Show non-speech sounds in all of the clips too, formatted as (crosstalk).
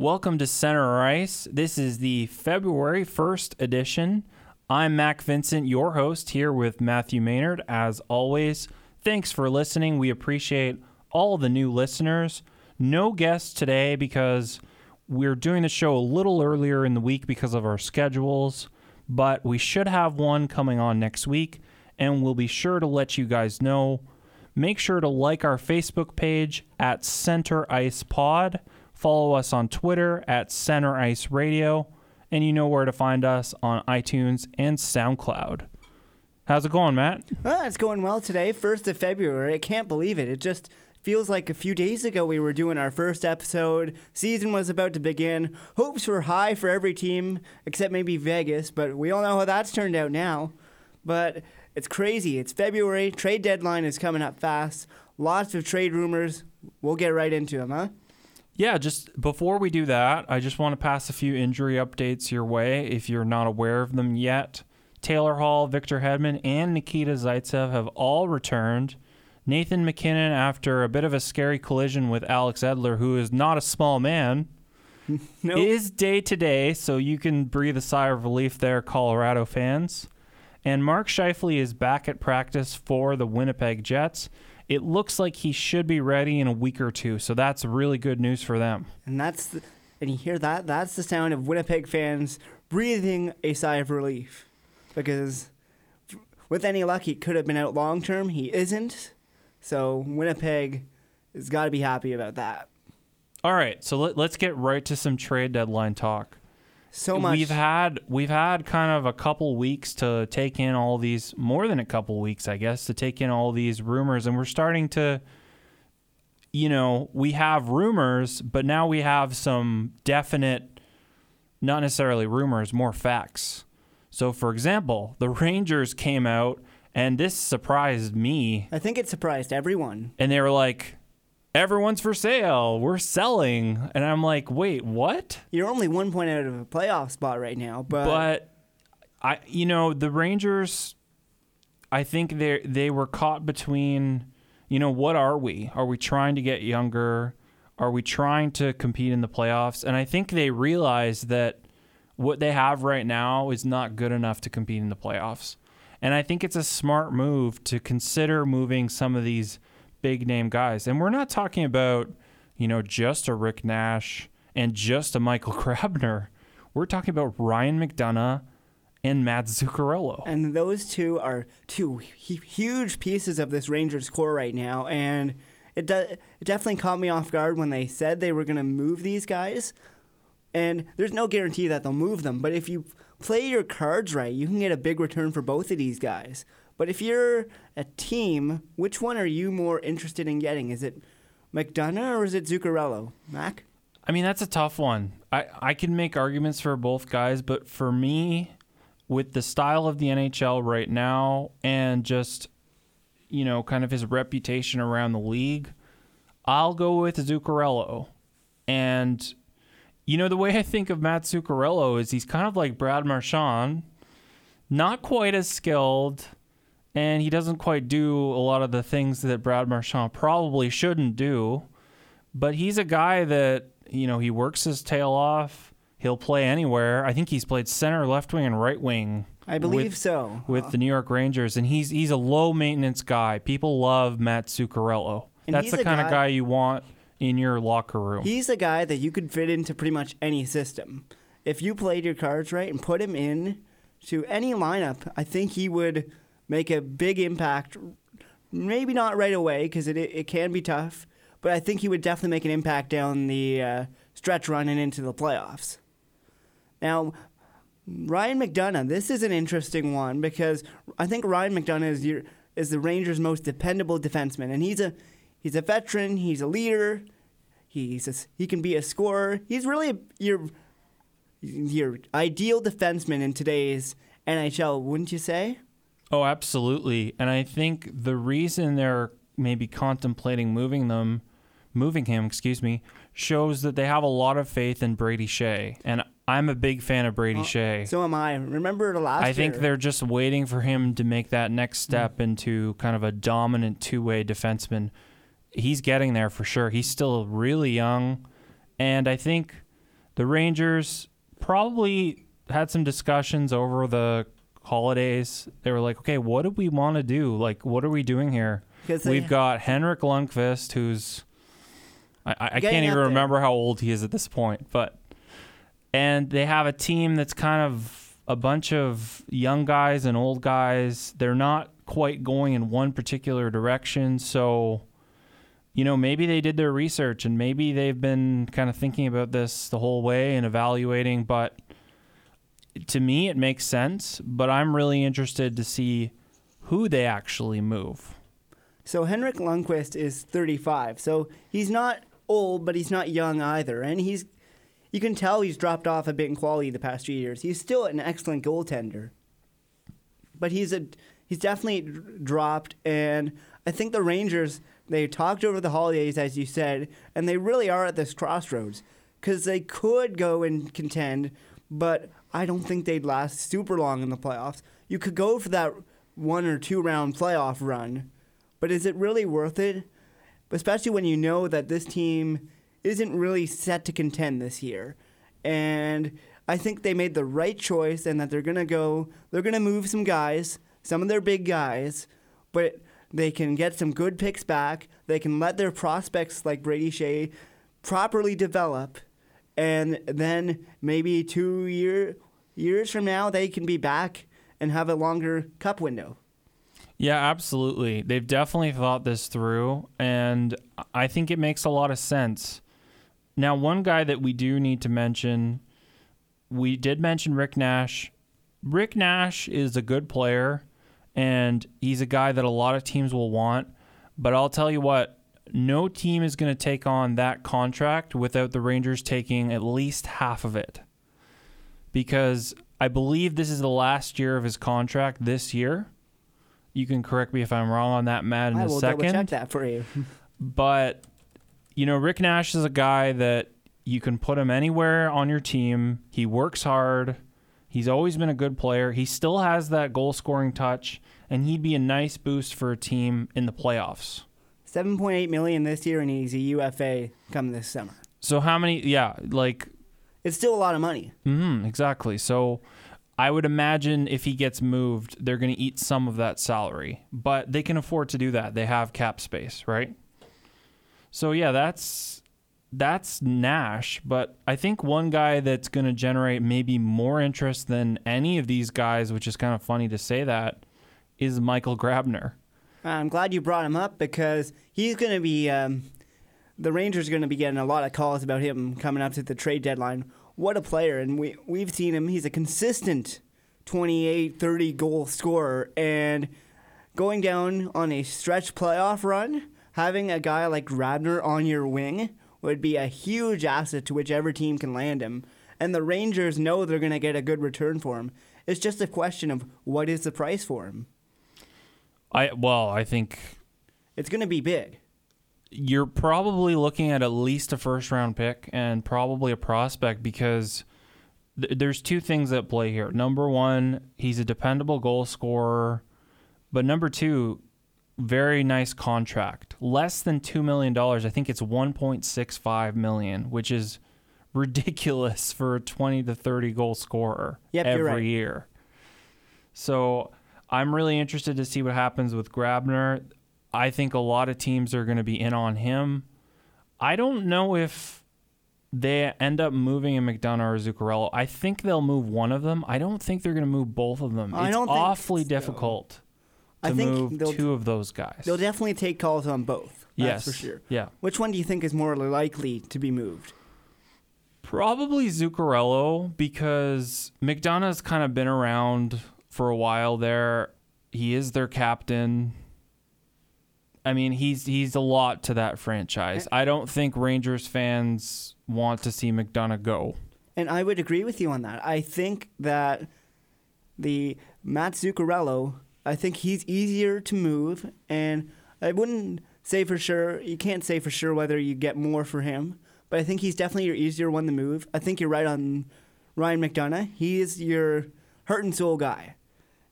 Welcome to Center Ice. This is the February 1st edition. I'm Mac Vincent, your host, here with Matthew Maynard. As always, thanks for listening. We appreciate all the new listeners. No guests today because we're doing the show a little earlier in the week because of our schedules, but we should have one coming on next week, and we'll be sure to let you guys know. Make sure to like our Facebook page at Center Ice Pod. Follow us on Twitter at Center Ice Radio, and you know where to find us on iTunes and SoundCloud. How's it going, Matt? Well, it's going well today, 1st of February. I can't believe it. It just feels like a few days ago we were doing our first episode. Season was about to begin. Hopes were high for every team, except maybe Vegas, but we all know how that's turned out now. But it's crazy. It's February. Trade deadline is coming up fast. Lots of trade rumors. We'll get right into them, huh? Yeah, just before we do that, I just want to pass a few injury updates your way if you're not aware of them yet. Taylor Hall, Victor Hedman, and Nikita Zaitsev have all returned. Nathan MacKinnon, after a bit of a scary collision with Alex Edler, who is not a small man, (laughs) Nope. is day to day, so you can breathe a sigh of relief there, Colorado fans. And Mark Scheifele is back at practice for the Winnipeg Jets. It looks like he should be ready in a week or two, so that's really good news for them. And that's the, and you hear that? That's the sound of Winnipeg fans breathing a sigh of relief, because with any luck, he could have been out long term. He isn't, so Winnipeg has got to be happy about that. All right, so let, let's get right to some trade deadline talk. So much. We've had we've had kind of a couple weeks to take in all these more than a couple weeks, I guess, to take in all these rumors and we're starting to you know, we have rumors, but now we have some definite not necessarily rumors, more facts. So for example, the (laughs) Rangers came out and this surprised me I think it surprised everyone. and they were like everyone's for sale. We're selling. And I'm like, "Wait, what?" You're only one point out of a playoff spot right now, but, but I, you know, the Rangers. I think they they were caught between, you know, what are we? Are we trying to get younger? Are we trying to compete in the playoffs? And I think they realize that what they have right now is not good enough to compete in the playoffs. And I think it's a smart move to consider moving some of these big name guys. And we're not talking about, you know, just a Rick Nash and just a Michael (laughs) Grabner. We're talking about Ryan McDonagh and Matt Zuccarello. and those two are two huge pieces of this Rangers core right now, and it do, it definitely caught me off guard when they said they were going to move these guys. And there's no guarantee that they'll move them, but if you play your cards right, you can get a big return for both of these guys. But if you're a team, which one are you more interested in getting? Is it McDonagh or is it Zuccarello? Mac? I mean, that's a tough one. I, I can make arguments for both guys, but for me, with the style of the NHL right now and just, you know, kind of his reputation around the league, I'll go with Zuccarello. And, you know, the way I think of Matt Zuccarello is he's kind of like Brad Marchand, not quite as skilled, and he doesn't quite do a lot of the things that Brad Marchand probably shouldn't do. But he's a guy that, you know, he works his tail off. He'll play anywhere. I think he's played center, left wing, and right wing. I believe with, so. With the New York Rangers, and he's he's a low maintenance guy. People love Matt Zuccarello. And That's the kind of guy- guy you want in your locker room. He's a guy that you could fit into pretty much any system. If you played your cards right and put him in to any lineup, I think he would make a big impact. Maybe not right away because it, it can be tough, but I think he would definitely make an impact down the uh, stretch run and into the playoffs. Now, Ryan McDonagh, this is an interesting one because I think Ryan McDonagh is your is the Rangers' most dependable defenseman, and he's a he's a veteran, he's a leader, he's a, he can be a scorer. He's really your your ideal defenseman in today's NHL, wouldn't you say? Oh, absolutely. And I think the reason they're maybe contemplating moving them, moving him, excuse me, shows that they have a lot of faith in Brady Skjei. And I'm a big fan of Brady oh, Skjei. So am I. Remember the last I think they're just waiting for him to make that next mm. step into kind of a dominant two way defenseman. He's getting there for sure. He's still really young. And I think the Rangers probably had some discussions over the holidays. They were like, okay, what do we want to do? Like, what are we doing here? They- We've got Henrik Lundqvist, who's I, I I can't even there. remember how old he is at this point, but and they have a team that's kind of a bunch of young guys and old guys. They're not quite going in one particular direction, so you know maybe they did their research and maybe they've been kind of thinking about this the whole way and evaluating, but to me it makes sense, but I'm really interested to see who they actually move. So Henrik Lundqvist is 35. So he's not old, but he's not young either. And he's, you can tell he's dropped off a bit in quality the past few years. He's still an excellent goaltender, but he's a he's definitely dropped. And I think the Rangers they talked over the holidays, as you said, and they really are at this crossroads because they could go and contend, but I don't think they'd last super long in the playoffs. You could go for that one or two round playoff run, but is it really worth it? Especially when you know that this team isn't really set to contend this year. And I think they made the right choice and that they're going to go, they're going to move some guys, some of their big guys, but they can get some good picks back. They can let their prospects like Brady Skjei properly develop. And then maybe two year, years from now, they can be back and have a longer cup window. Yeah, absolutely. They've definitely thought this through, and I think it makes a lot of sense. Now, one guy that we do need to mention, we did mention Rick Nash. Rick Nash is a good player, and he's a guy that a lot of teams will want. But I'll tell you what, no team is going to take on that contract without the Rangers taking at least half of it. Because I believe this is the last year of his contract this year. You can correct me if I'm wrong on that, Matt, in I a will double check second. that for you. (laughs) But you know, Rick Nash is a guy that you can put him anywhere on your team. He works hard. He's always been a good player. He still has that goal scoring touch, and he'd be a nice boost for a team in the playoffs. Seven point eight million this year, and he's a UFA come this summer. So how many? Yeah, like It's still a lot of money. hmm exactly. So I would imagine if he gets moved, they're going to eat some of that salary, but they can afford to do that. They have cap space, right? So yeah, that's that's Nash, but I think one guy that's going to generate maybe more interest than any of these guys, which is kind of funny to say that, is Michael Grabner. I'm glad you brought him up because he's going to be. Um, the Rangers are going to be getting a lot of calls about him coming up to the trade deadline. What a player! And we we've seen him. He's a consistent 28, 30 goal scorer, and going down on a stretch playoff run, having a guy like Grabner on your wing would be a huge asset to whichever team can land him. And the Rangers know they're going to get a good return for him. It's just a question of what is the price for him. I well, I think It's going to be big. you're probably looking at at least a first round pick and probably a prospect because th- there's two things at play here. Number one, he's a dependable goal scorer, but number two, very nice contract. Less than two million dollars. I think it's one point six five million, which is ridiculous (laughs) for a twenty to thirty goal scorer Yep, every right. year. So I'm really interested to see what happens with Grabner. I think a lot of teams are going to be in on him. I don't know if they end up moving a McDonagh or Zuccarello. I think they'll move one of them. I don't think they're going to move both of them. I it's don't awfully so. difficult to I think move two of those guys. They'll definitely take calls on both. yes, for sure. Yeah, Which one do you think is more likely to be moved? probably Zuccarello because McDonagh's kind of been around for a while there. He is their captain. I mean, he's he's a lot to that franchise. I don't think Rangers fans want to see McDonagh go. And I would agree with you on that. I think that the Matt Zuccarello, I think he's easier to move, and I wouldn't say for sure. You can't say for sure whether you get more for him, but I think he's definitely your easier one to move. I think you're right on Ryan McDonagh. He is your heart and soul guy.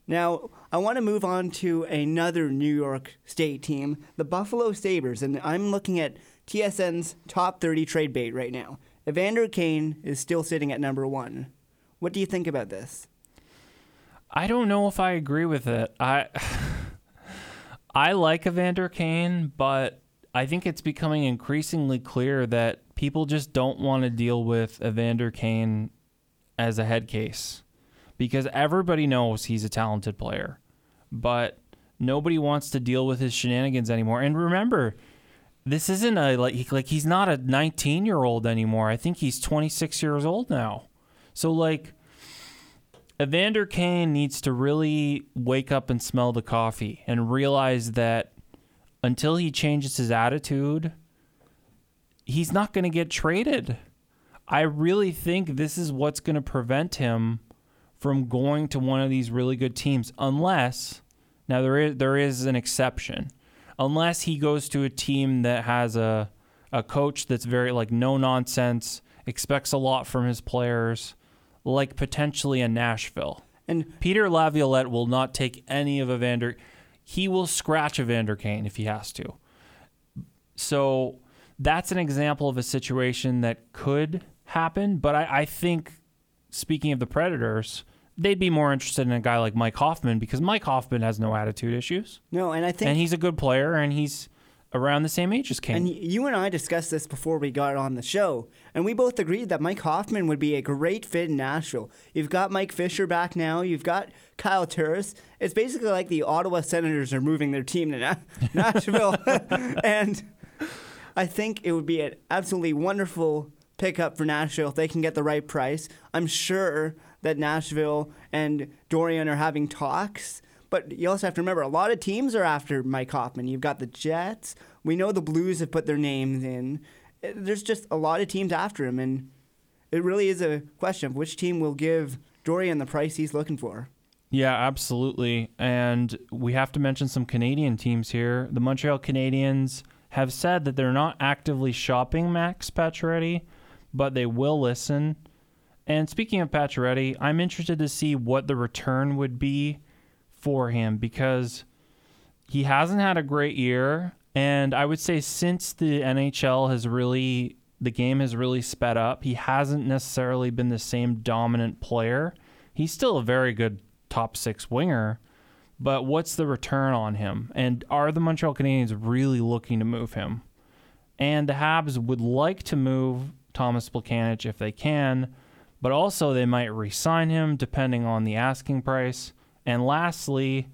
Now, I want to move on to another New York State team, the Buffalo Sabres, and I'm looking at TSN's top 30 trade bait right now. Evander Kane is still sitting at number one. What do you think about this? I don't know if I agree with it. I (laughs) I like Evander Kane, but I think it's becoming increasingly clear that people just don't want to deal with Evander Kane as a head case because everybody knows he's a talented player, but nobody wants to deal with his shenanigans anymore. And remember, this isn't a like like he's not a 19 year old anymore. I think he's 26 years old now. So like Evander Kane needs to really wake up and smell the coffee and realize that until he changes his attitude, he's not going to get traded. I really think this is what's going to prevent him from going to one of these really good teams unless now there is there is an exception. Unless he goes to a team that has a a coach that's very like no nonsense, expects a lot from his players, like potentially a Nashville. And Peter Laviolette will not take any of Evander. He will scratch Evander Kane if he has to. So that's an example of a situation that could happen. But I, I think, speaking of the Predators, they'd be more interested in a guy like Mike Hoffman because Mike Hoffman has no attitude issues. no, and I think And he's a good player and he's around the same age as Kane. And you and I discussed this before we got on the show, and we both agreed that Mike Hoffman would be a great fit in Nashville. You've got Mike Fisher back now. You've got Kyle Turris. It's basically like the Ottawa Senators are moving their team to Na- (laughs) Nashville, (laughs) and I think it would be an absolutely wonderful pickup for Nashville if they can get the right price. I'm sure that Nashville and Dorion are having talks. But you also have to remember, a lot of teams are after Mike Hoffman. You've got the Jets. We know the Blues have put their names in. There's just a lot of teams after him, and it really is a question of which team will give Dorion the price he's looking for. Yeah, absolutely. And we have to mention some Canadian teams here. The Montreal Canadiens have said that they're not actively shopping Max Pacioretty, but they will listen. And speaking of Pacioretty, I'm interested to see what the return would be for him because he hasn't had a great year. And I would say since the NHL has really, the game has really sped up, he hasn't necessarily been the same dominant player. He's still a very good top six winger, but what's the return on him? And are the Montreal Canadiens really looking to move him? And the Habs would like to move Tomas Plekanec if they can, but also they might re sign him depending on the asking price. And lastly,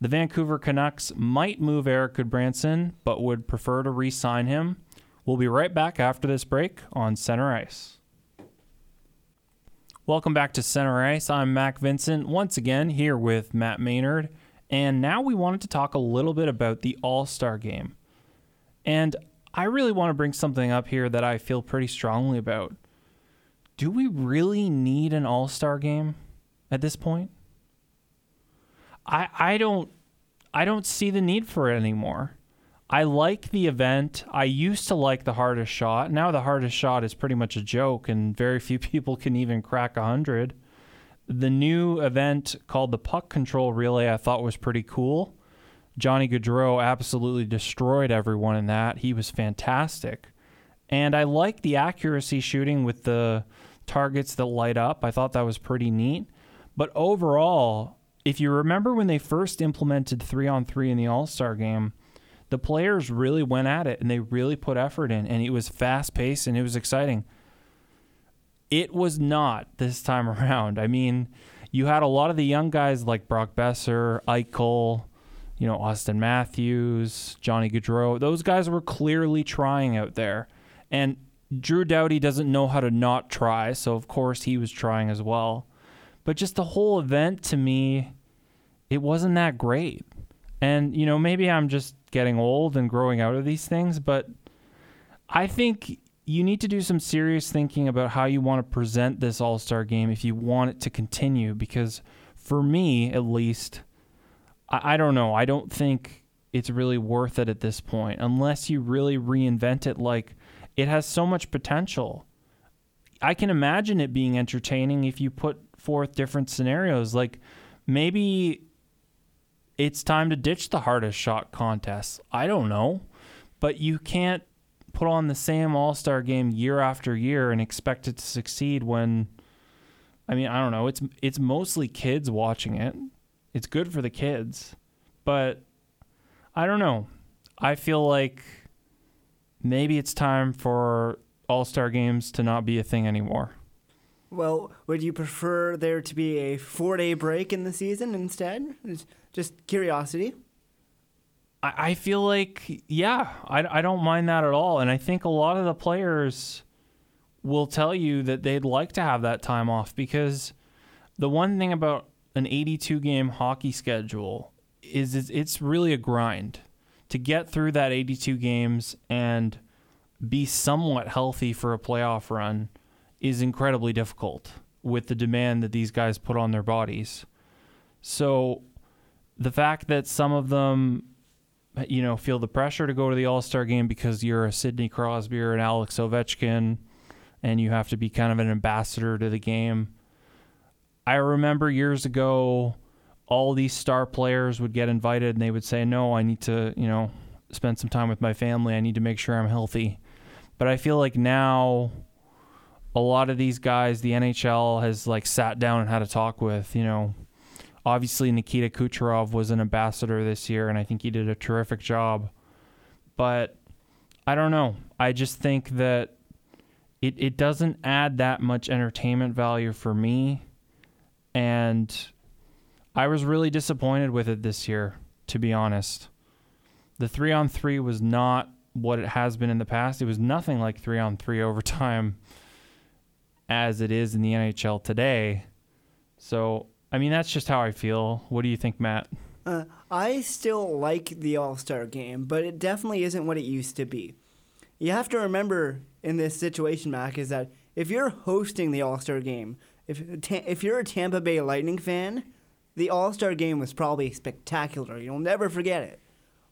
the Vancouver Canucks might move Erik Gudbranson, but would prefer to re sign him. We'll be right back after this break on Center Ice. Welcome back to Center Ice. I'm Mac Vincent, once again here with Matt Maynard. And now we wanted to talk a little bit about the All Star game. And I really want to bring something up here that I feel pretty strongly about. Do we really need an All Star game at this point? I I don't I don't see the need for it anymore. I like the event. I used to like the hardest shot. Now the hardest shot is pretty much a joke, and very few (laughs) people can even crack hundred. The new event called the Puck Control Relay I thought was pretty cool. Johnny Gaudreau absolutely destroyed everyone in that. He was fantastic. And I like the accuracy shooting with the targets that light up. I thought that was pretty neat. But overall, if you remember when they first implemented three on three in the All Star game, the players really went at it and they really put effort in, and it was fast paced and it was exciting. It was not this time (laughs) around. I mean, you had a lot of the young guys like Brock Boeser, Eichel, you know, Auston Matthews, Johnny Gaudreau. Those guys were clearly trying out there. And Drew Doughty doesn't know how to not try, so of course he was trying as well. But just the whole event to me, it wasn't that great. And, you know, maybe I'm just getting old and growing out of these things, but I think you need to do some serious thinking about how you want to present this All Star game if you want it to continue. Because for me, at least, I, I don't know. I don't think it's really worth it at this point unless you really reinvent it. Like, it has so much potential. I can imagine it being entertaining if you put forth different scenarios. Like, maybe it's time to ditch the hardest shot contest. I don't know. But you can't put on the same All Star game year after year and expect it to succeed when, I mean, I don't know. It's it's mostly kids watching it. It's good for the kids, but I don't know. I feel like maybe it's time for All Star games to not be a thing anymore. Well, would you prefer there to be a four day break in the season instead? Just curiosity. I, I feel like, yeah, I, I don't mind that at all. And I think a lot of the players will tell you that they'd like to have that time off because the one thing about an 82 game hockey schedule is it's, it's really a grind to get through that 82 games and be somewhat healthy for a playoff run is incredibly difficult with the demand that these guys put on their bodies. So the fact that some of them you know feel the pressure to go to the All-Star game because you're a Sidney Crosby or an Alex Ovechkin and you have to be kind of an ambassador to the game. I remember years ago all these star players would get invited and they would say, "No, I need to, you know, spend some time with my family. I need to make sure I'm healthy." But I feel like now a lot of these guys the NHL has like sat down and had a talk with, you know, obviously Nikita Kucherov was an ambassador this year and I think he did a terrific job. But I don't know. I just think that it, it doesn't add that much entertainment value for me. And I was really disappointed with it this year, to be honest. The three on three was not what it has been in the past. It was nothing like three on three (laughs) overtime as it is in the NHL today. So, I mean, that's just how I feel. What do you think, Matt? Uh, I still like the All Star game, but it definitely isn't what it used to be. You have to remember in this situation, Mac, is that if you're hosting the All Star game, if if you're a Tampa Bay Lightning fan, the All Star game was probably spectacular. You'll never forget it.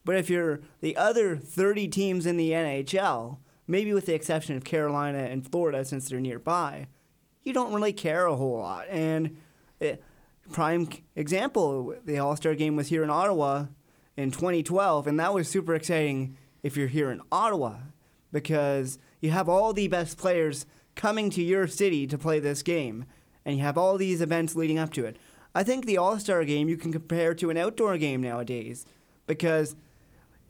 But if you're the other 30 teams in the NHL, maybe with the exception of Carolina and Florida since they're nearby, you don't really care a whole lot. And it, prime example, the All Star game was here in Ottawa in 2012, and that was super exciting if you're here in Ottawa because you have all the best players coming to your city to play this game, and you have all these events leading up to it. I think the All Star game you can compare to an outdoor game nowadays because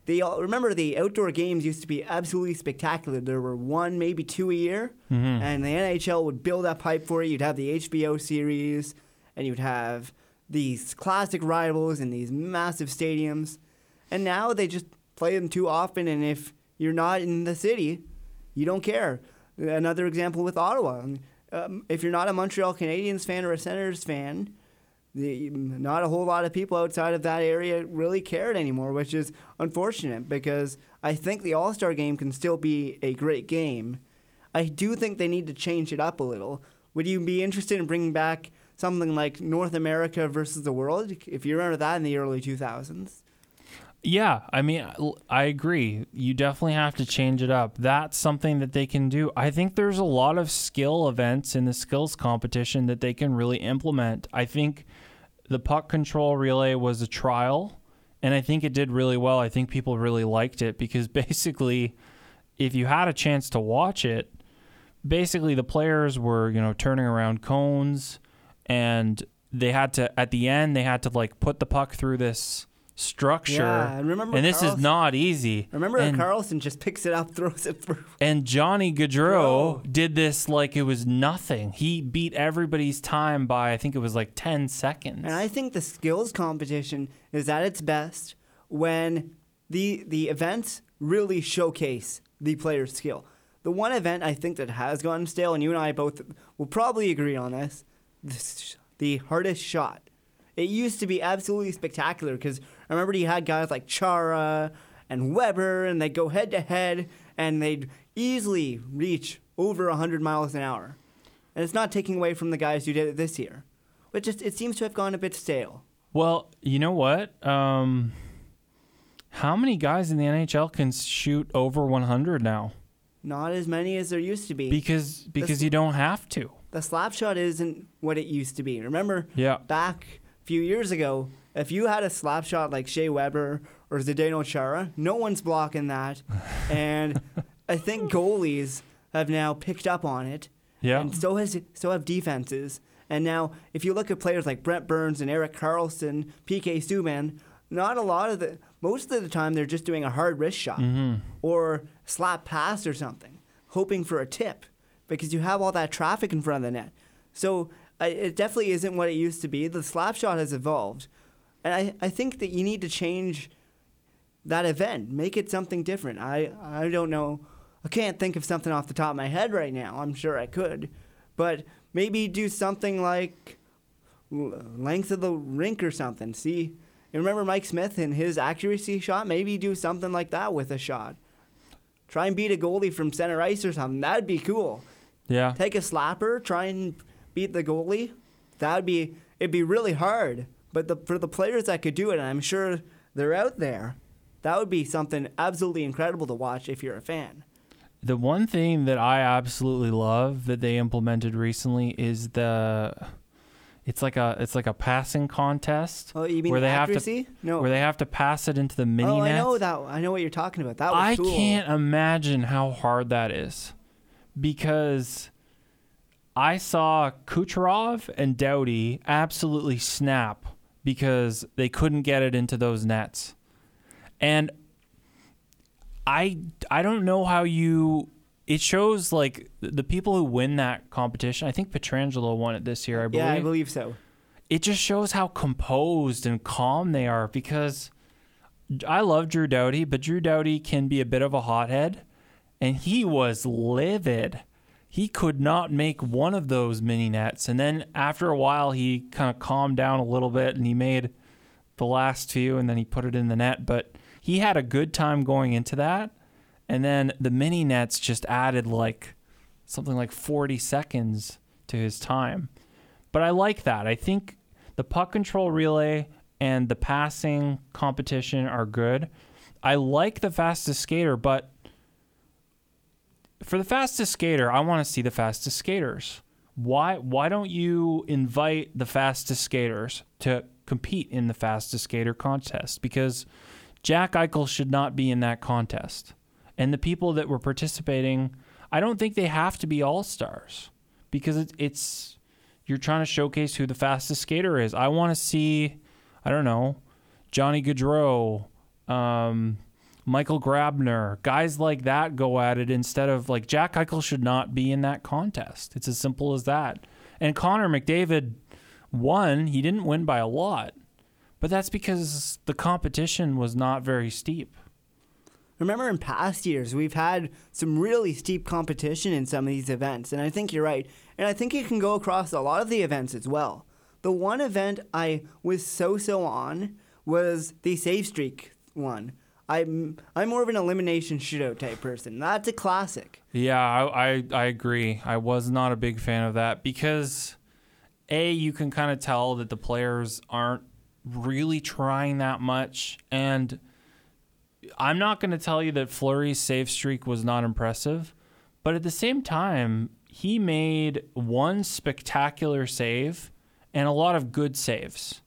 the remember the outdoor games used to be absolutely spectacular. There were one, maybe two a year, Mm-hmm. and the NHL would build up hype for it. You'd have the HBO series, and you'd have these classic rivals in these massive stadiums. And now they just play them too often, and if you're not in the city, you don't care. Another example with Ottawa. Um, if you're not a Montreal Canadiens fan or a Senators fan, the, not a whole lot of people outside of that area really cared anymore, which is unfortunate because I think the All Star game can still be a great game. I do think they need to change it up a little. Would you be interested in bringing back something like North America versus the world if you remember that in the early 2000s? Yeah, I mean, I agree. You definitely have to change it up. That's something that they can do. I think there's a lot of skill events in the skills competition that they can really implement. I think the puck control relay was a trial, and I think it did really well. I think people really liked it because (laughs) basically, if you had a chance to watch it, basically the players were, you know, turning around cones and they had to at the end they had to like put the puck through this structure. Yeah, and remember and this is not easy. Remember and, Carlson just picks it up, (laughs) throws it through. and Johnny Gaudreau did this like it was nothing. He beat everybody's time by I think it was like 10 seconds. And I think the skills competition is at its best when the the events really showcase the player's skill. The one event I think that has gotten stale, and you and I both will probably agree on this, this the hardest shot. It used to be absolutely spectacular because I remember he had guys like Chara and Weber, and they'd go head to head, and they'd easily reach over 100 miles an hour. And it's not taking away from the guys who did it this year. But just it seems to have gone a bit stale. Well, you know what? Um, how many guys in the NHL can shoot over 100 now? Not as many as there used to be. Because because you don't have to. the slap shot isn't what it used to be. Remember, Yeah. back few years ago, if you had a slap shot like Shea Weber or Zdeno Chara, no one's blocking that. (laughs) and I think goalies have now picked up on it, Yeah. and so has so have defenses. And now, if you look at players like Brent Burns and Erik Karlsson, PK Subban, not a lot of the most of the time they're just doing a hard wrist shot Mm-hmm. or slap pass or something, hoping for a tip because you have all that traffic in front of the net. So I, it definitely isn't what it used to be. The slap shot has evolved, and I, I think that you need to change that event, make it something different. I I don't know. I can't think of something off the top of my head right now. I'm sure I could, but maybe do something like length of the rink or something. See, you remember Mike Smith and his accuracy shot? Maybe do something like that with a shot. Try and beat a goalie from center ice or something. That'd be cool. Yeah. Take a slapper, try and beat the goalie. That'd be it'd be really hard. But the, for the players that could do it, and I'm sure they're out there, that would be something absolutely incredible to watch if you're a fan. The one thing that I absolutely love that they implemented recently is the it's like a it's like a passing contest Oh, you mean where they have to accuracy? no. where they have to pass it into the mini oh, I know that. I know what you're talking about. That was I cool. can't imagine how hard that is because I saw Kucherov and Doughty absolutely snap because they couldn't get it into those nets. And I I don't know how you it shows like the people who win that competition. I think Pietrangelo won it this year, I believe Yeah, I believe so. it just shows how composed and calm they are because I love Drew Doughty, but Drew Doughty can be a bit of a hothead, and he was livid. He could not make one of those mini nets, and then after a while, he kind of calmed down a little bit, and he made the last few, and then he put it in the net. But he had a good time going into that, and then the mini nets just added like something like 40 seconds to his time. But I like that. I think the puck control relay and the passing competition are good. I like the fastest skater, but for the fastest skater, I want to see the fastest skaters. Why why don't you invite the fastest skaters to compete in the fastest skater contest? Because Jack Eichel should not be in that contest. And the people that were participating, I don't think they have to be all stars because it's it's you're trying to showcase who the fastest skater is. I want to see, I don't know, Johnny Gaudreau, um, Michael Grabner, guys like that go at it instead of like Jack Eichel should not be in that contest. It's as simple as that. And Connor McDavid won. He didn't win by a lot, but that's because the competition was not very steep. Remember in past years, we've had some really steep competition in some of these events, and I think you're right. And I think it can go across a lot of the events as well. The one event I was so so on was the save streak one. I'm I'm more of an elimination shootout type person. That's a classic. Yeah, I, I I agree. I was not a big fan of that because a you can kind of tell that the players aren't really trying that much, and I'm not going to tell you that Fleury's save streak was not impressive, but at the same time, he made one spectacular save and a lot of good saves.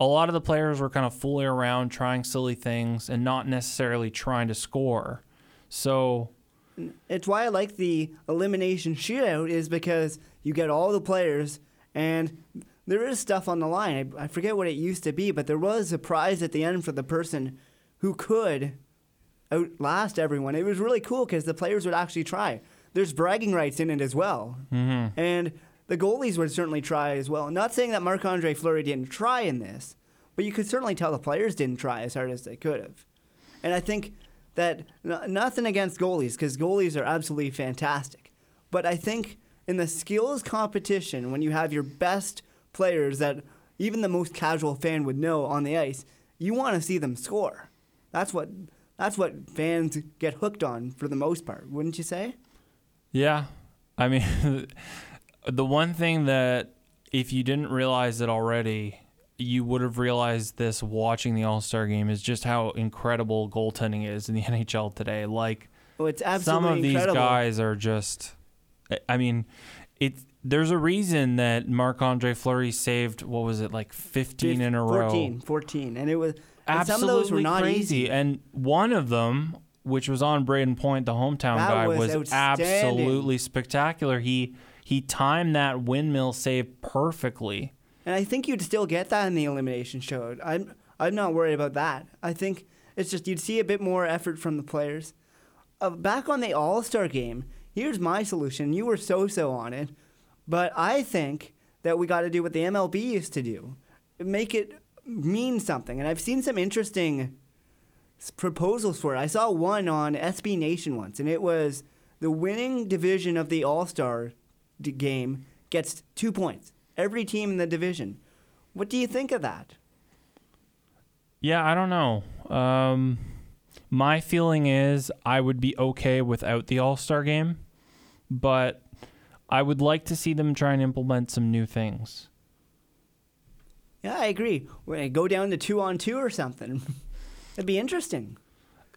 A lot of the players were kind of fooling around, trying silly things, and not necessarily trying to score. So It's why I like the elimination shootout is because you get all the players and there is stuff on the line. I, I forget what it used to be, but there was a prize at the end for the person who could outlast everyone. It was really cool because the players would actually try. There's bragging rights in it as well. Mm-hmm. And the goalies would certainly try as well. Not saying that Marc Andre Fleury didn't try in this, but you could certainly tell the players didn't try as hard as they could have. And I think that n- nothing against goalies because goalies are absolutely fantastic. But I think in the skills competition, when you have your best players that even the most casual fan would know on the ice, you want to see them score. That's what that's what fans get hooked on for the most part, wouldn't you say? Yeah. I mean, (laughs) the one thing that if you didn't realize it already, you would have realized this watching the All Star game is just how incredible goaltending is in the (laughs) NHL today. Like, Oh, it's some absolutely of these guys are just, I mean, it. There's a reason that Marc Andre Fleury saved, what was it, like 15 in a row? 14, 14. And it was and Absolutely some of those were not crazy. easy. And one of them which was on Brayden Point, the hometown That guy, was was, absolutely spectacular. He he timed that windmill save perfectly. And I think you'd still get that in the elimination show. I'm I'm not worried about that. I think it's just you'd see a bit more effort from the players. Uh, back on the All Star game, here's my solution. You were so so on it, but I think that we got to do what the MLB used to do, make it mean something. And I've seen some interesting proposals for it. I saw one on SB Nation once, and it was the winning division of the All Star game gets two points. Every team in the division. What do you think of that? Yeah, I don't know. Um, my feeling is I would be okay without the All Star game, but I would like to see them try and implement some new things. Yeah, I agree. We're gonna go down to two on two or something. (laughs) It'd be interesting.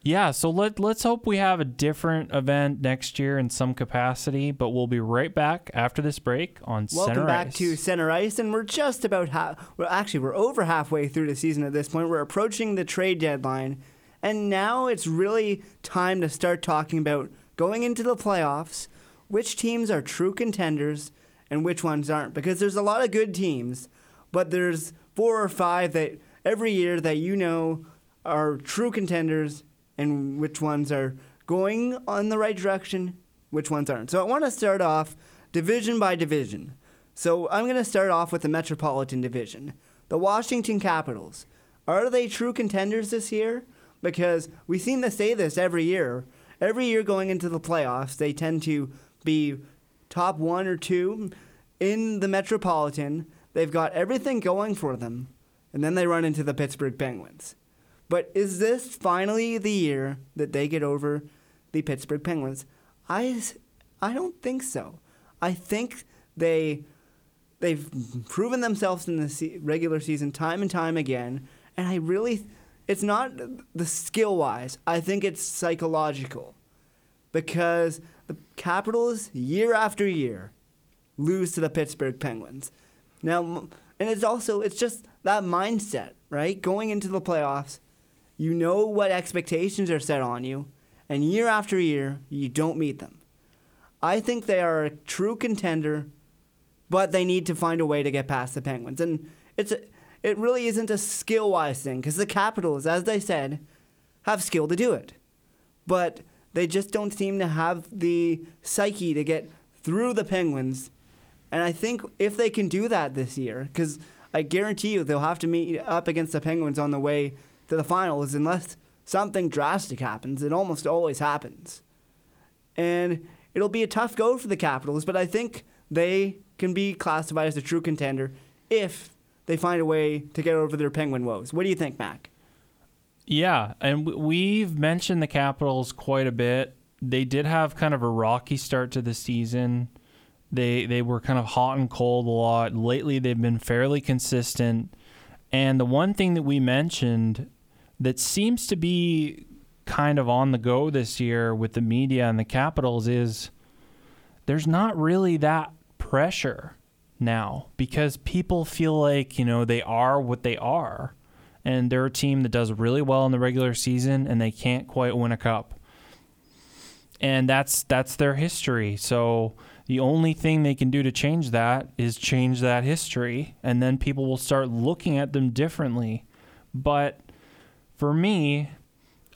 Yeah, so let let's hope we have a different event next year in some capacity. But we'll be right back after this break on Welcome Center back Ice. to Center Ice, and we're just about half. Well, actually, we're over halfway through the season at this point. We're approaching the trade deadline, and now it's really time to start talking about going into the playoffs. Which teams are true contenders and which ones aren't? Because there's a lot of good teams, but there's four or five that every year that you know are true contenders and which ones are going on the right direction, which ones aren't. So I want to start off division by division. So I'm going to start off with the Metropolitan Division. The Washington Capitals. Are they true contenders this year? Because we seem to say this every year. Every year going into the playoffs, they tend to be top one or two in the Metropolitan. They've got everything going for them. And then they run into the Pittsburgh Penguins. But is this finally the year that they get over the Pittsburgh Penguins? I, I don't think so. I think they they've proven themselves in the se- regular season time and time again, and I really it's not the skill wise. I think it's psychological because the Capitals year after year lose to the Pittsburgh Penguins. Now, and it's also it's just that mindset, right? Going into the playoffs, you know what expectations are set on you, and year after year, you don't meet them. I think they are a true contender, but they need to find a way to get past the Penguins. And it's a, it really isn't a skill wise thing because the Capitals, as they said, have skill to do it, but they just don't seem to have the psyche to get through the Penguins. And I think if they can do that this year, because I guarantee you they'll have to meet up against the Penguins on the way to the finals unless something drastic happens. It almost always happens. And it'll be a tough go for the Capitals, but I think they can be classified as a true contender if they find a way to get over their Penguin woes. What do you think, Mac? Yeah, and we've mentioned the Capitals quite a bit. They did have kind of a rocky start to the season. They they were kind of hot and cold a lot. Lately, they've been fairly consistent. And the one thing that we mentioned that seems to be kind of on the go this year with the media and the Capitals is there's not really that pressure now because people feel like, you know, they are what they are and they're a team that does really well in the regular season and they can't quite win a cup. And that's that's their history. So the only thing they can do to change that is change that history and then people will start looking at them differently. But for me,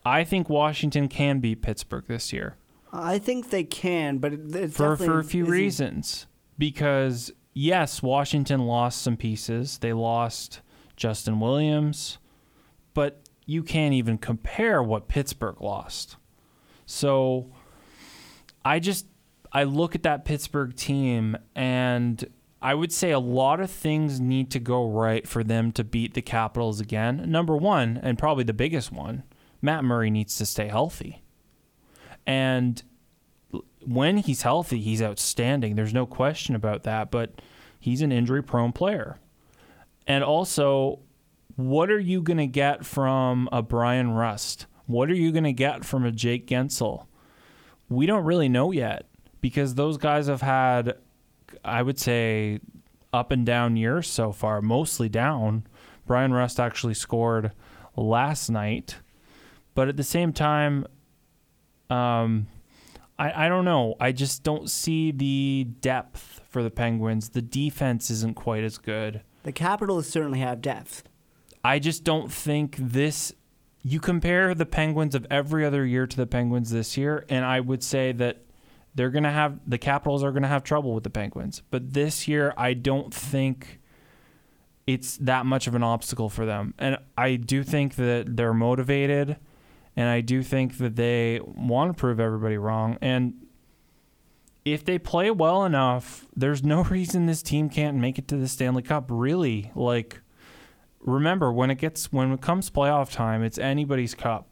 I think Washington can beat Pittsburgh this year I think they can, but it, it for for a few isn't- reasons. Because yes, Washington lost some pieces. They lost Justin Williams, but you can't even compare what Pittsburgh lost. So I just I look at that Pittsburgh team and I would say a lot of things need to go right for them to beat the Capitals again. Number 1, and probably the biggest one, Matt Murray needs to stay healthy. And when he's healthy, he's outstanding. There's no question about that, but he's an injury prone player. And also, what are you going to get from a Bryan Rust? What are you going to get from a Jake Guentzel? We don't really know yet because those guys have had, I would say, up and down years so far, mostly down. Bryan Rust actually scored last night. But at the same time, Um, I, I don't know. I just don't see the depth for the Penguins. The defense isn't quite as good. The Capitals certainly have depth. I just don't think this. You compare the Penguins of every other year to the Penguins this year, and I would say that they're going to have the Capitals are going to have trouble with the Penguins. But this year, I don't think it's that much of an obstacle for them. And I do think that they're motivated, and I do think that they want to prove everybody wrong. And if they play well enough, there's no (laughs) reason this team can't make it to the Stanley Cup. Really, like remember when it gets when it comes playoff time, it's anybody's cup.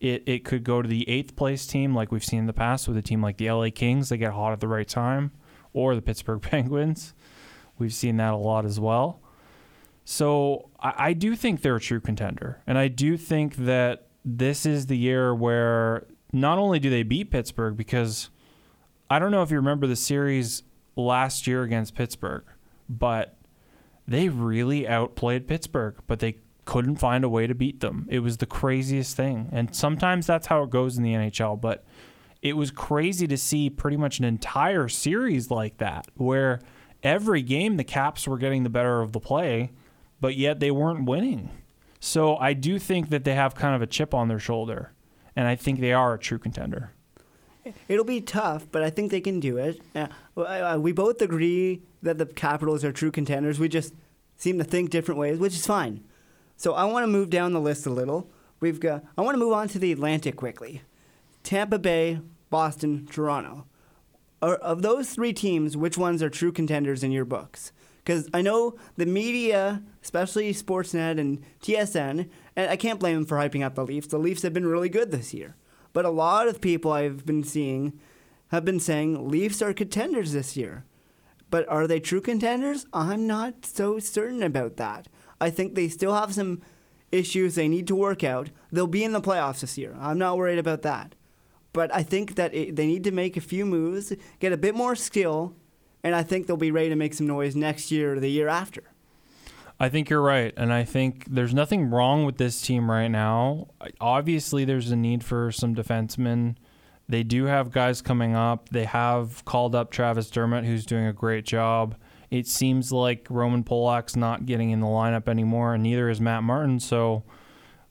It it could go to the eighth place team, like we've seen in the past with a team like the LA Kings. They get hot at the right time, or the Pittsburgh (laughs) Penguins. We've seen that a lot as well. So I, I do think they're a true contender, and I do think that this is the year where not only do they beat Pittsburgh because I don't know if you remember the series last year against Pittsburgh, but they really outplayed Pittsburgh, but they couldn't find a way to beat them. It was the craziest thing. And sometimes that's how it goes in the NHL, but it was crazy to see pretty much an entire series like that where every game the Caps were getting the better of the play, but yet they weren't winning. So I do think that they have kind of a chip on their shoulder, and I think they are a true contender. It'll be tough, but I think they can do it. Uh, uh, we both agree that the Capitals are true contenders. We just seem to think different ways, which is fine. So I want to move down the list a little. We've got. I want to move on to the Atlantic quickly. Tampa Bay, Boston, Toronto. Are, of those three teams, which ones are true contenders in your books? Because I know the media, especially Sportsnet and TSN, and I can't blame them for hyping up the Leafs. The Leafs have been really good this year. But a lot of people I've been seeing have been saying Leafs are contenders this year. But are they true contenders? I'm not so certain about that. I think they still have some issues they need to work out. They'll be in the playoffs this year. I'm not worried about that. But I think that it, they need to make a few moves, get a bit more skill, and I think they'll be ready to make some noise next year or the year after. I think you're right. And I think there's nothing wrong with this team right now. Obviously, there's a need for some defensemen. They do have guys coming up. They have called up Travis Dermott, who's doing a great job. It seems like Roman Polak's not getting in the lineup anymore, and neither is Matt Martin. So,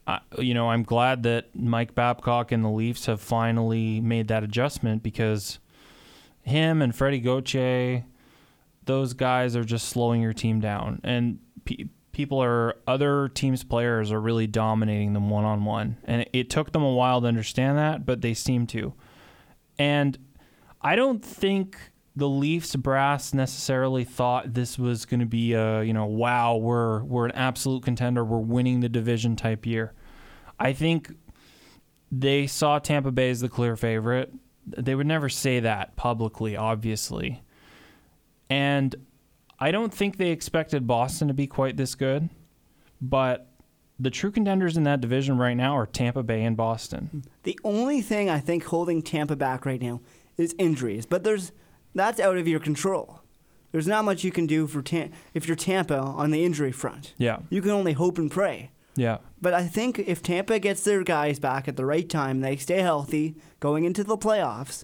uh, you know, I'm glad that Mike Babcock and the Leafs have finally made that adjustment because him and Freddie Gauthier, those guys are just slowing your team down. And pe- people are other teams' players are really dominating them one on one, and it, it took them a while to understand that, but they seem to. And I don't think the Leafs brass necessarily thought this was going to be a you know wow we're we're an absolute contender we're winning the division type year. I think they saw Tampa Bay as the clear favorite. They would never say that publicly, obviously. And I don't think they expected Boston to be quite this good, but the true contenders in that division right now are Tampa Bay and Boston. The only thing I think holding Tampa back right now is injuries, but there's that's out of your control. There's not much you can do for Tam- if you're Tampa on the injury front. Yeah. You can only hope and pray. Yeah. But I think if Tampa gets their guys back at the right time, they stay healthy going into the playoffs,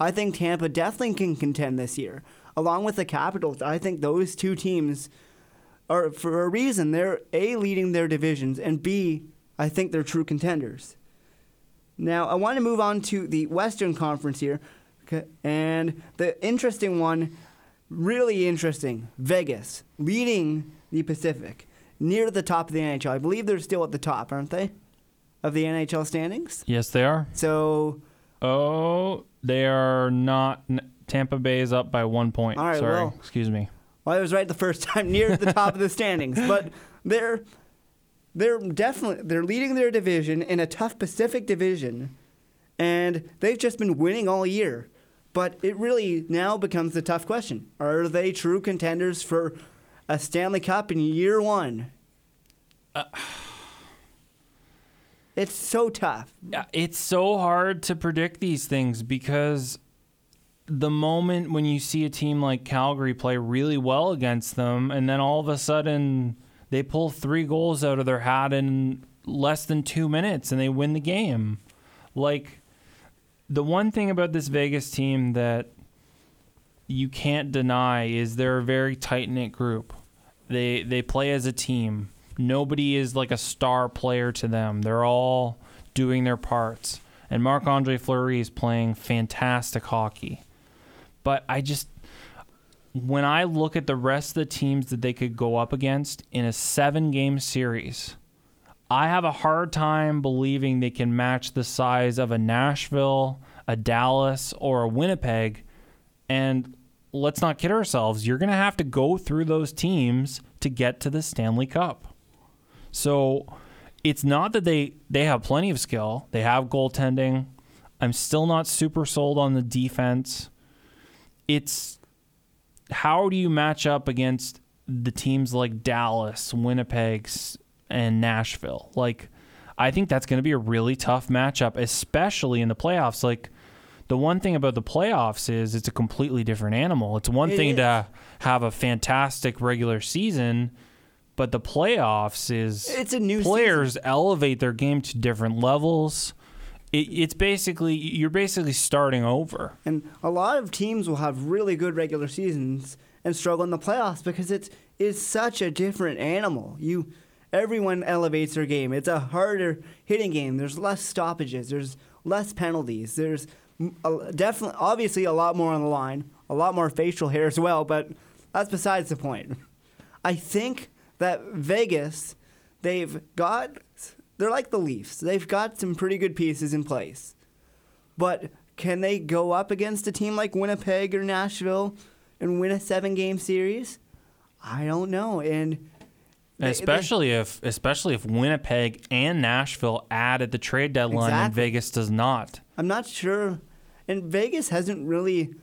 I think Tampa definitely can contend this year along with the Capitals, I think those two teams are, for a reason, they're A, leading their divisions, and B, I think they're true contenders. Now, I want to move on to the Western Conference here. And the interesting one, really interesting, Vegas, leading the Pacific, near the top of the NHL. I believe they're still at the top, aren't they? Of the NHL standings? Yes, they are. So. Oh, they are not. Tampa Bay is up by one point. All right, Sorry, well, excuse me. Well, I was right the first time, near the top of the standings, (laughs) but they're they're definitely they're leading their division in a tough Pacific division, and they've just been winning all year. But it really now becomes the tough question: Are they true contenders for a Stanley Cup in year one? Uh, (sighs) it's so tough. It's so hard to predict these things because the moment when you see a team like Calgary play really well against them, and then all of a sudden they pull three goals out of their hat in less than two minutes and they win the game. Like, the one thing about this Vegas team that you can't deny is they're a very tight knit group. They they play as a team. Nobody is like a star player to them. They're all doing their parts. And Marc Andre Fleury is playing fantastic hockey. But I just when I look at the rest of the teams that they could go up against in a seven game series, I have a hard time believing they can match the size of a Nashville, a Dallas, or a Winnipeg. And let's not kid ourselves, you're going to have to go through those teams to get to the Stanley Cup. So it's not that they, they have plenty of skill, they have goaltending. I'm still not super sold on the defense. It's how do you match up against the teams like Dallas, Winnipeg, and Nashville? Like, I think that's going to be a really tough matchup, especially in the playoffs. Like, the one thing about the playoffs is it's a completely different animal. It's one It thing is. to have a fantastic regular season, but the playoffs is It's a new players elevate their game to different levels. It, it's basically you're basically starting over. And a lot of teams will have really good regular seasons and struggle in the playoffs because it's it's such a different animal. You everyone elevates their game. It's a harder hitting game. There's less stoppages. There's less penalties. There's definitely obviously a lot more on the line, a lot more facial hair as well, but that's besides the point. I think that Vegas they've got they're like the Leafs. They've got some pretty good pieces in place. But can they go up against a team like Winnipeg or Nashville and win a seven game series? I don't know. And they- especially if especially if Winnipeg and Nashville add at the trade deadline and Vegas does not. I'm not sure. And Vegas hasn't really,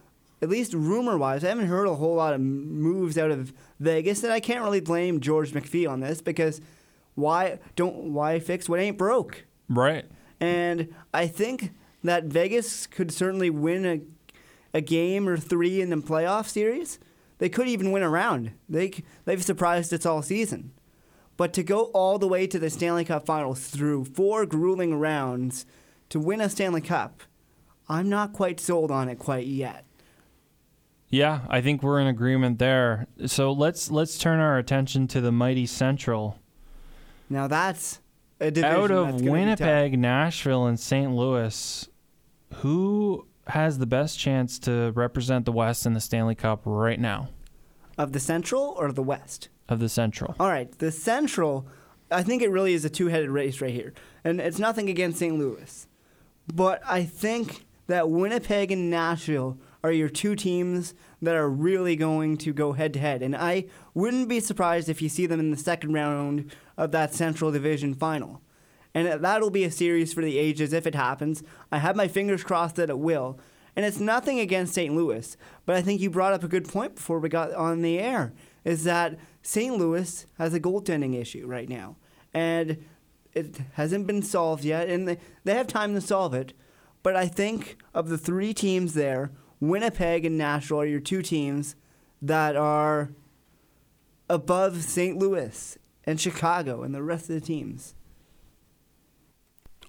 at least rumor wise, I haven't heard a whole lot of moves out of Vegas. And I can't really blame George McPhee on this because why don't why fix what ain't broke? Right. And I think that Vegas could certainly win a, a game or three in the playoff series. They could even win a round. They, they've surprised us all season. But to go all the way to the Stanley Cup finals through four grueling rounds to win a Stanley Cup, I'm not quite sold on it quite yet. Yeah, I think we're in agreement there. So let's let's turn our attention to the mighty Central. Now that's a division Out of. Winnipeg, Nashville, and St. Louis, who has the best chance to represent the West in the Stanley Cup right now Of the Central or the West? Of the Central? All right, the Central, I think it really is a two-headed race right here, and it's nothing against St. Louis, but I think that Winnipeg and Nashville are your two teams that are really going to go head-to-head, and I wouldn't be surprised if you see them in the second round of that Central Division final, and that'll be a series for the ages if it happens. I have my fingers crossed that it will. And it's nothing against St. Louis, but I think you brought up a good point before we got on the air is that St. Louis has a goaltending issue right now. And it hasn't been solved yet, and they, they have time to solve it. But I think of the three teams there, Winnipeg and Nashville are your two teams that are above St. Louis and Chicago and the rest of the teams.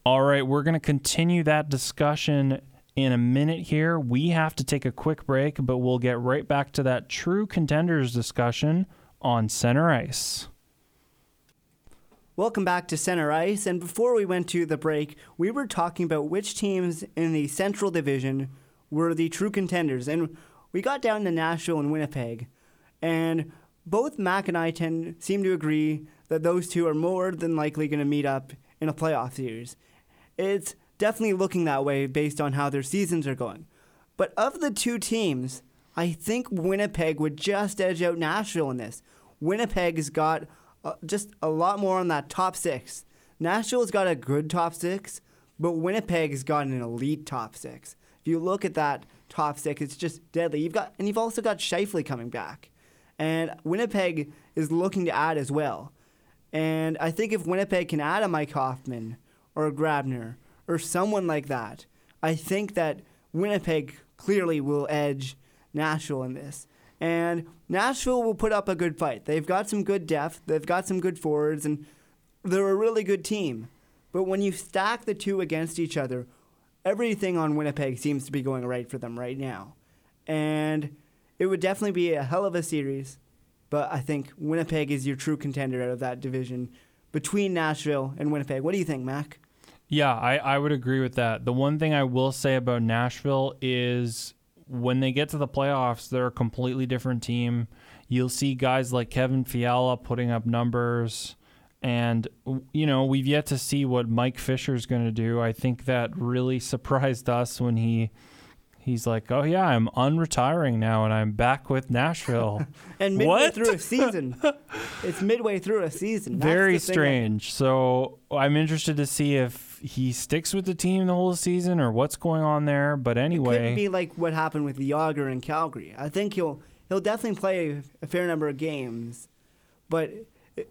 All right, we're going to continue that discussion in a minute here. We have to take a quick break, but we'll get right back to that true contenders discussion on center ice. Welcome back to Center Ice. And before we went to the break, we were talking about which teams in the Central Division were the true contenders. And we got down to Nashville and Winnipeg. And both Mac and I tend seem to agree that those two are more than likely going to meet up in a playoff series. It's definitely looking that way based on how their seasons are going. But of the two teams, I think Winnipeg would just edge out Nashville in this. Winnipeg's got uh, just a lot more on that top six. Nashville's got a good top six, but Winnipeg's got an elite top six. If you look at that top six, it's just deadly. You've got and you've also got Scheifele coming back, and Winnipeg is looking to add as well. And I think if Winnipeg can add a Mike Hoffman or a Grabner or someone like that, I think that Winnipeg clearly will edge Nashville in this. And Nashville will put up a good fight. They've got some good depth, they've got some good forwards, and they're a really good team. But when you stack the two against each other, everything on Winnipeg seems to be going right for them right now. And it would definitely be a hell of a series, but I think Winnipeg is your true contender out of that division between Nashville and Winnipeg. What do you think, Mac? Yeah, I, I would agree with that. The one thing I will say about Nashville is when they get to the playoffs, they're a completely different team. You'll see guys like Kevin Fiala putting up numbers. And, you know, we've yet to see what Mike Fisher's going to do. I think that really (laughs) surprised us when he he's like, "Oh yeah, I'm unretiring now and I'm back with Nashville." (laughs) and midway What? through a season, (laughs) it's midway through a season. That's Very the thing that- strange. So I'm interested to see if he sticks with the team the whole season or what's going on there. But anyway, It could be like what happened with Jagr in Calgary. I think he'll he'll definitely play a fair number of games, but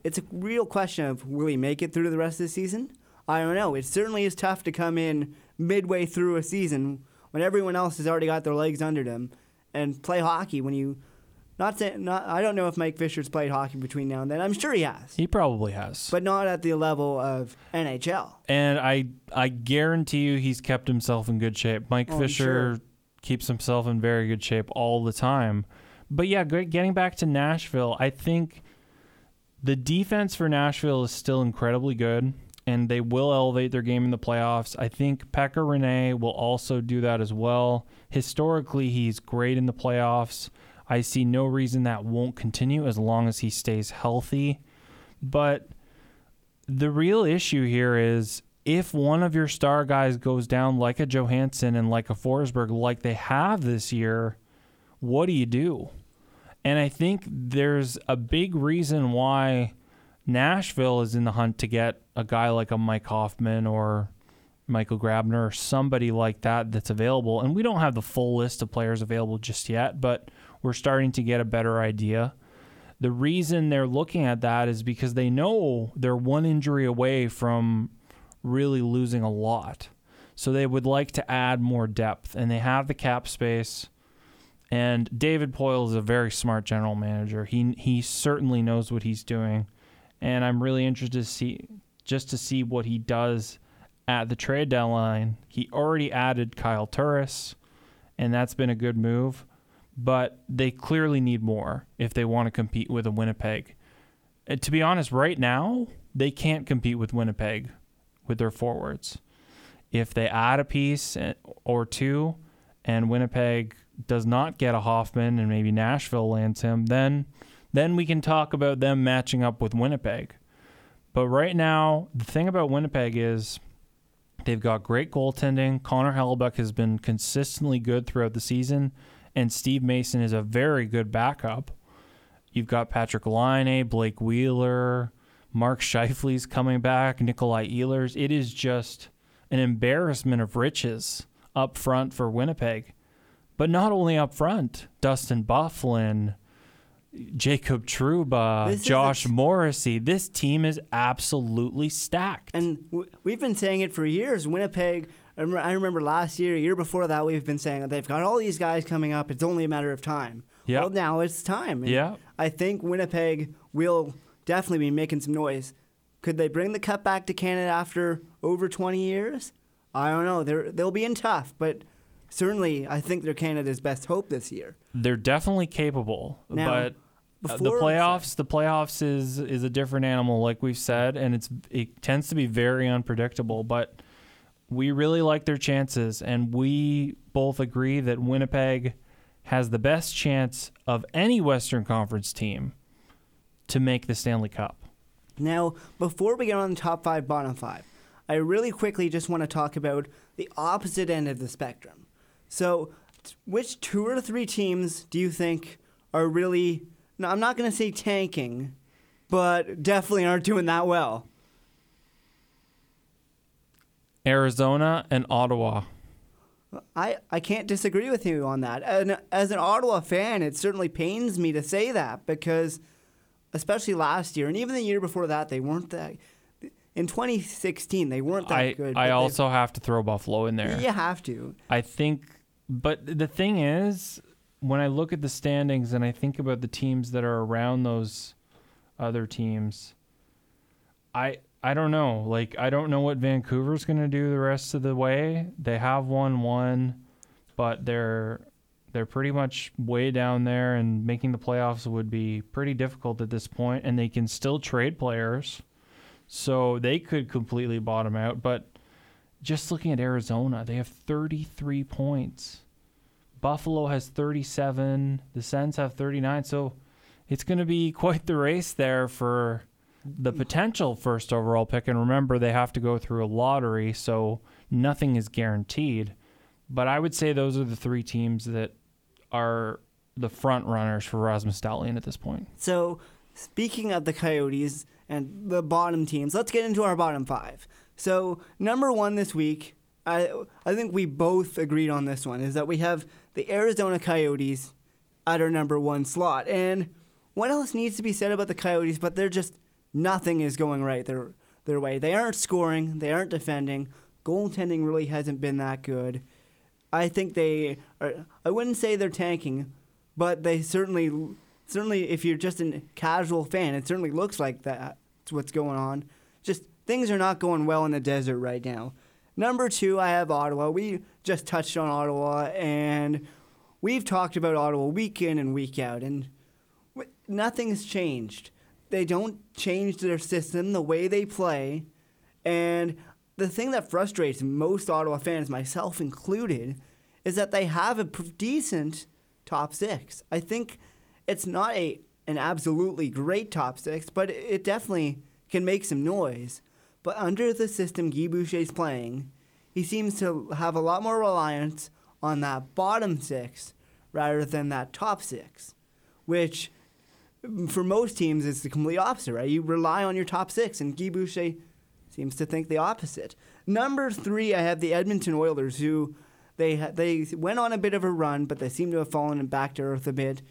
it's a real question of will he make it through the rest of the season? I don't know. It certainly is tough to come in midway through a season when everyone else has already got their legs under them and play hockey when you not say, not I don't know if Mike Fisher's played hockey between now and then. I'm sure he has. he probably has. but not at the level of NHL. and I I guarantee you he's kept himself in good shape. Mike Oh, Fisher sure. keeps himself in very good shape all the time. But yeah, getting back to Nashville, I think the defense for Nashville is still incredibly good, and they will elevate their game in the playoffs. I think Pekka Rinne will also do that as well. Historically, he's great in the playoffs. I see no reason that won't continue as long as he stays healthy. But the real issue here is if one of your star guys goes down like a Johansen and like a Forsberg, like they have this year, what do you do? And I think there's a big reason why Nashville is in the hunt to get a guy like a Mike Hoffman or Michael Grabner or somebody like that that's available. And we don't have the full list of players available just yet, but we're starting to get a better idea. The reason they're looking at that is because they know they're one injury away from really losing a lot. So they would like to add more depth, and they have the cap space. And David Poile is a very smart general manager. He he certainly knows what he's doing, and I'm really interested to see just to see what he does at the trade deadline. He already added Kyle Turris, and that's been a good move. But they clearly need more if they want to compete with a Winnipeg. And to be honest, right now they can't compete with Winnipeg with their forwards. If they add a piece eh, or two, and Winnipeg does not get a Hoffman, and maybe Nashville lands him, then then we can talk about them matching up with Winnipeg. But right now, the thing about Winnipeg is they've got great goaltending. Connor Hellebuyck has been consistently good throughout the season, and Steve Mason is a very good backup. You've got Patrik Laine, Blake Wheeler, Mark Scheifele's coming back, Nikolai Ehlers. It is just an embarrassment of riches up front for Winnipeg. But not only up front, Dustin Byfuglien, Jacob Trouba, This a Josh Morrissey. This team is absolutely stacked. And w- we've been saying it for years. Winnipeg, I remember, I remember last year, a year before that, we've been saying that they've got all these guys coming up. It's only a matter of time. Yeah. Well, now it's time. And Yeah. I think Winnipeg will definitely be making some noise. Could they bring the cup back to Canada after over 20 years? I don't know. They're, they'll be in tough, but certainly I think they're Canada's best hope this year. They're definitely capable, Now, but uh, the playoffs, the playoffs is is a different animal, like we've said, and it's it tends to be very unpredictable. But we really like their chances, and we both agree that Winnipeg has the best chance of any Western Conference team to make the Stanley Cup. Now, before we get on the top five, bottom five, I really quickly just want to talk about the opposite end of the spectrum. So, t- which two or three teams do you think are really, no, I'm not going to say tanking, but definitely aren't doing that well? Arizona and Ottawa. I, I can't disagree with you on that. And as an Ottawa fan, it certainly pains me to say that because, especially last year and even the year before that, they weren't that. In 2016, they weren't that I good. I also have to throw Buffalo in there. You have to. I think, but the thing is, when I look at the standings and I think about the teams that are around those other teams, I I don't know. Like I don't know what Vancouver's going to do the rest of the way. They have won one, but they're they're pretty much way down there and making the playoffs would be pretty difficult at this point and they can still trade players. So they could completely bottom out, but just looking at Arizona, they have 33 points. Buffalo has 37, the Sens have 39, so it's going to be (laughs) quite the race there for the potential first overall pick. And remember, they have to go through a lottery, so nothing is guaranteed. But I would say those are the three teams that are the front runners for Rasmus Dahlin at this point. So, speaking of the Coyotes and the bottom teams, let's get into our bottom five. So, number one this week, I I think we both agreed on this one, is that we have the Arizona Coyotes at our number one slot. And what else needs to be said about the Coyotes? But they're just nothing is going right their their way. They aren't scoring. They aren't defending. Goaltending really hasn't been that good. I think they are. I wouldn't say they're tanking, but they certainly, certainly, if you're just a casual fan, it certainly looks like that's what's going on. Things are not going well in the desert right now. Number two, I have Ottawa. We just touched on Ottawa, and we've talked about Ottawa week in and week out, and nothing's changed they don't change their system, the way they play. And the thing that frustrates most Ottawa fans, myself included, is that they have a decent top six. I think it's not a an absolutely great top six, but it definitely can make some noise. But under the system Guy Boucher's playing, he seems to have a lot more reliance on that bottom six rather than that top six, which for most teams, is the complete opposite, right? You rely on your top six, and Guy Boucher seems to think the opposite. Number three, I have the Edmonton Oilers, who they they went on a bit of a run, but they seem to have fallen back to earth a bit,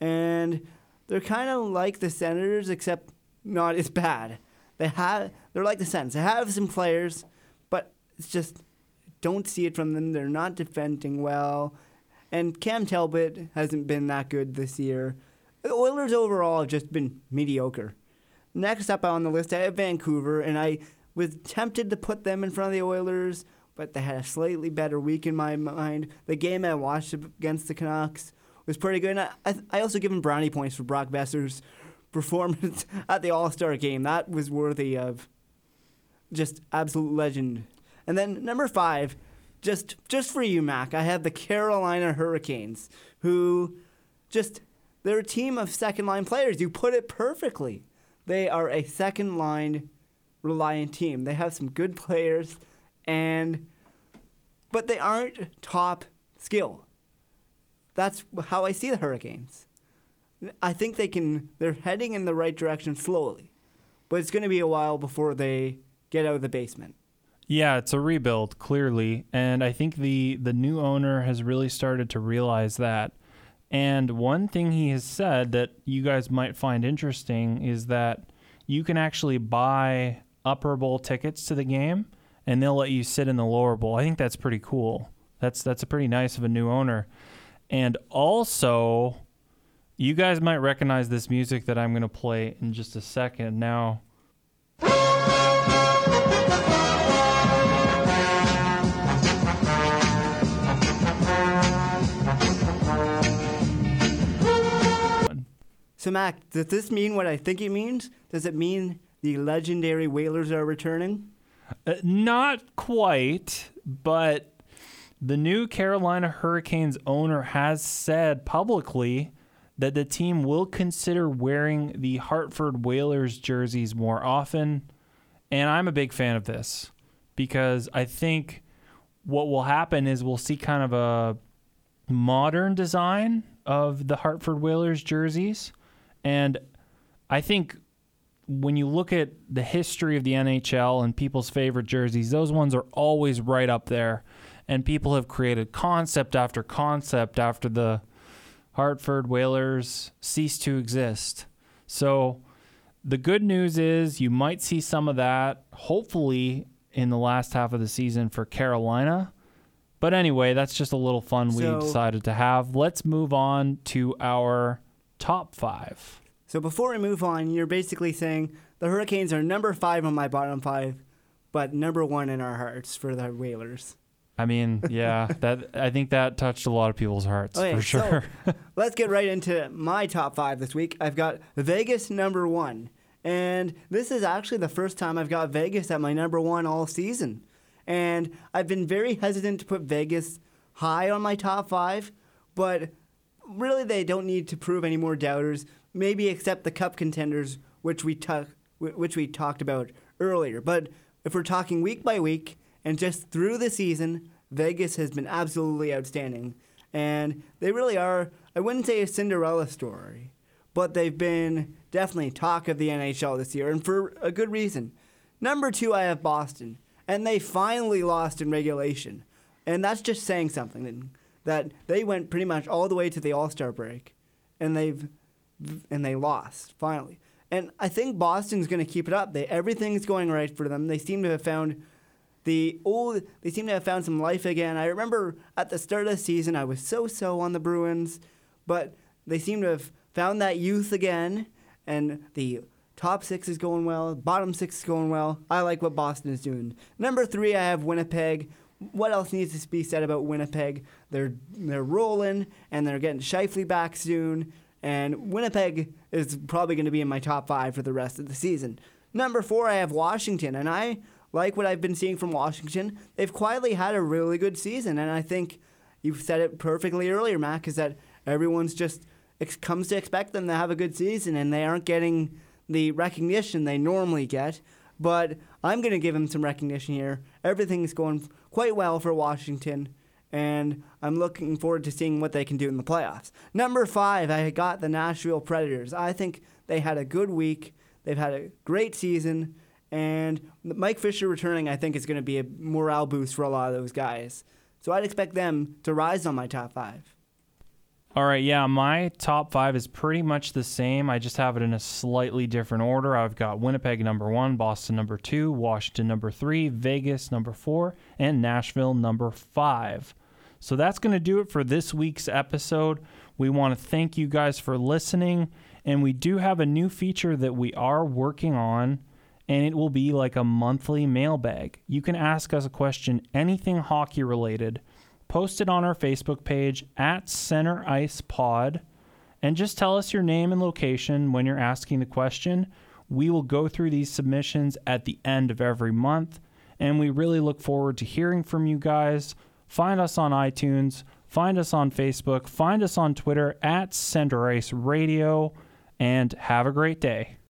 and they're kind of like the Senators, except not as bad. They have they're like the Sens. They have some players, but it's just don't see it from them. They're not defending well, and Cam Talbot hasn't been that good this year. The Oilers overall have just been mediocre. Next up on the list, I have Vancouver, and I was tempted to put them in front of the Oilers, but they had a slightly better week in my mind. The game I watched against the Canucks was pretty good. And I, I also give him brownie points for Brock Boeser's performance (laughs) at the All Star game. That was worthy of just absolute legend. And then number five, just just for you, Mac, I have the Carolina Hurricanes, who just they're a team of second line players. You put it perfectly. They are a second line reliant team. They have some good players and but they aren't top skill. That's how I see the Hurricanes. I think they can they're heading in the right direction slowly. But it's going to be a while before they get out of the basement. Yeah, it's a rebuild clearly, and I think the the new owner has really started to realize that and one thing he has said that you guys might find interesting is that you can actually buy upper bowl tickets to the game and they'll let you sit in the lower bowl. I think that's pretty cool. That's that's a pretty nice of a new owner. And also you guys might recognize this music that I'm going to play in just a second. Now So, Mac, does this mean what I think it means? Does it mean the legendary Whalers are returning? Uh, not quite, but the new Carolina Hurricanes owner has said publicly that the team will consider wearing the Hartford Whalers jerseys more often. And I'm a big fan of this because I think what will happen is we'll see kind of a modern design of the Hartford Whalers jerseys and I think when you look at the history of the NHL and people's favorite jerseys, those ones are always right up there. And people have created concept after concept after the Hartford Whalers cease to exist. So the good news is you might see some of that, hopefully, in the last half of the season for Carolina. But anyway, that's just a little fun so, we decided to have. Let's move on to our top five. So before we move on, you're basically saying the Hurricanes are number five on my bottom five, but number one in our hearts for the Whalers. I mean, yeah, (laughs) that I think that touched a lot of people's hearts Okay, for sure. so (laughs) let's get right into my top five this week. I've got Vegas number one. And this is actually the first time I've got Vegas at my number one all season. And I've been very hesitant to put Vegas high on my top five, but really they don't need to prove any more doubters. Maybe except the cup contenders, which we wh- which we talked about earlier. But if we're talking week by week and just through the season, Vegas has been absolutely outstanding, and they really are. I wouldn't say a Cinderella story, but they've been definitely talk of the NHL this year, and for a good reason. Number two, I have Boston, and they finally lost in regulation, and that's just saying something. That they went pretty much all the way to the All Star break, and they've and they lost finally. And I think Boston's going to keep it up. They everything's going right for them. They seem to have found the old. They seem to have found some life again. I remember at the start of the season, I was so so on the Bruins, but they seem to have found that youth again, and the top six is going well. Bottom six is going well. I like what Boston is doing. Number three, I have Winnipeg. What else needs to be said about Winnipeg? They're they're rolling and they're getting Scheifele back soon. And Winnipeg is probably going to be in my top five for the rest of the season. Number four, I have Washington, and I like what I've been seeing from Washington. They've quietly had a really good season, and I think you've said it perfectly earlier, Mac, is that everyone's just ex- comes to expect them to have a good season, and they aren't getting the recognition they normally get. But I'm going to give them some recognition here. Everything's going quite well for Washington, and I'm looking forward to seeing what they can do in the playoffs. Number five, I got the Nashville Predators. I think they had a good week. They've had a great season, and Mike Fisher returning, I think, is going to be a morale boost for a lot of those guys. So I'd expect them to rise on my top five. All right, yeah, my top five is pretty much the same. I just have it in a slightly different order. I've got Winnipeg number one, Boston number two, Washington number three, Vegas number four, and Nashville number five. So that's going to do it for this week's episode. We want to thank you guys for listening, and we do have a new feature that we are working on, and it will be like a monthly mailbag. You can ask us a question, anything hockey related post it on our Facebook page at Center Ice Pod and just tell us your name and location when you're asking the question. We will go through these submissions at the end of every month, and we really look forward to hearing from you guys. Find us on iTunes, find us on Facebook, find us on Twitter at Center Ice Radio, and have a great day.